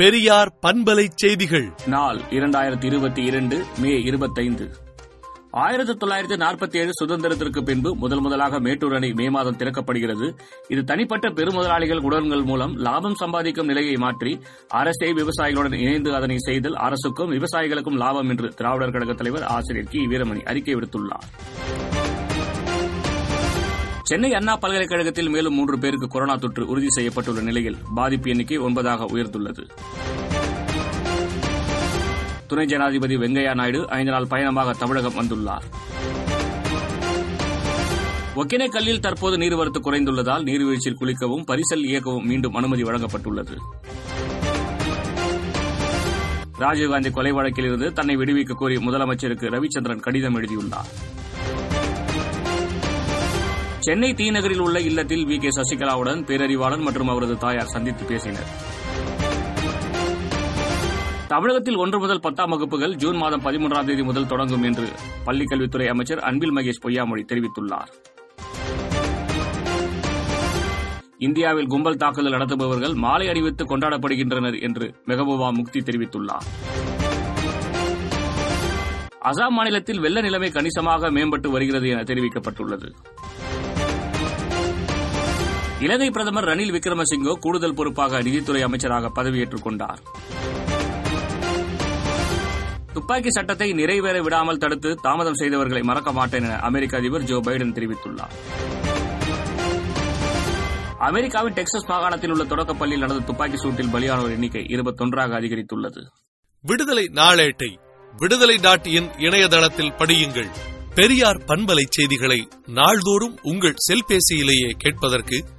பெரியார் பண்பலை செய்திகள். நாள் இரண்டாயிரத்தி இருபத்தி இரண்டு மே இருபத்தைந்து. ஆயிரத்தி தொள்ளாயிரத்தி நாற்பத்தி ஏழு சுதந்திரத்திற்கு பின்பு முதல் முதலாக மேட்டூர் அணை மே மாதம் திறக்கப்படுகிறது. இது தனிப்பட்ட பெருமுதலாளிகள் உடன்கள் மூலம் லாபம் சம்பாதிக்கும் நிலையை மாற்றி அரசே விவசாயிகளுடன் இணைந்து அதனை செய்தல் அரசுக்கும் விவசாயிகளுக்கும் லாபம் என்று திராவிடர் கழக தலைவர் ஆசிரியர் கி. வீரமணி அறிக்கை விடுத்துள்ளார். சென்னை அண்ணா பல்கலைக்கழகத்தில் மேலும் மூன்று பேருக்கு கொரோனா தொற்று உறுதி செய்யப்பட்டுள்ள நிலையில் பாதிப்பு எண்ணிக்கை ஒன்பதாக உயர்ந்துள்ளது. துணை ஜனாதிபதி வெங்கையா நாயுடு ஐந்து நாள் பயணமாக தமிழகம் வந்துள்ளார். ஒகேனக்கல்லில் தற்போது நீர்வரத்து குறைந்துள்ளதால் நீர்வீழ்ச்சியில் குளிக்கவும் பரிசல் இயக்கவும் மீண்டும் அனுமதி வழங்கப்பட்டுள்ளது. ராஜீவ்காந்தி கொலை வழக்கில் இருந்து தன்னை விடுவிக்க கோரி முதலமைச்சருக்கு ரவிச்சந்திரன் கடிதம் எழுதியுள்ளார். சென்னை தீநகரில் உள்ள இல்லத்தில் வி கே சசிகலாவுடன் பேரறிவாளன் மற்றும் அவரது தாயார் சந்தித்து பேசினர். தமிழகத்தில் ஒன்று முதல் பத்தாம் வகுப்புகள் ஜூன் மாதம் பதிமூன்றாம் தேதி முதல் தொடங்கும் என்று பள்ளிக்கல்வித்துறை அமைச்சர் அன்பில் மகேஷ் பொய்யாமொழி தெரிவித்துள்ளார். இந்தியாவில் கும்பல் தாக்குதல் நடத்துபவர்கள் மாலை அணிவித்து கொண்டாடப்படுகின்றனர் என்று மெகபூபா முக்தி தெரிவித்துள்ளார். அசாம் மாநிலத்தில் வெள்ள நிலைமை கணிசமாக மேம்பட்டு வருகிறது என தெரிவிக்கப்பட்டுள்ளது. இலங்கை பிரதமர் ரணில் விக்ரமசிங்கோ கூடுதல் பொறுப்பாக நிதித்துறை அமைச்சராக பதவியேற்றுக் கொண்டார். துப்பாக்கி சட்டத்தை நிறைவேற விடாமல் தடுத்து தாமதம் செய்தவர்களை மறக்க மாட்டேன் என அமெரிக்க அதிபர் ஜோ பைடன் தெரிவித்துள்ளார். அமெரிக்காவின் டெக்சாஸ் மாகாணத்தில் உள்ள தொடக்கப்பள்ளியில் நடந்த துப்பாக்கி சூட்டில் பலியானோர் எண்ணிக்கை இருபத்தொன்றாக அதிகரித்துள்ளது. விடுதலை நாளேட்டை விடுதலை டாட் இன் இணையதளத்தில் படியுங்கள். பெரியார் பண்பலை செய்திகளை நாள்தோறும் உங்கள் செல்பேசியிலேயே கேட்பதற்கு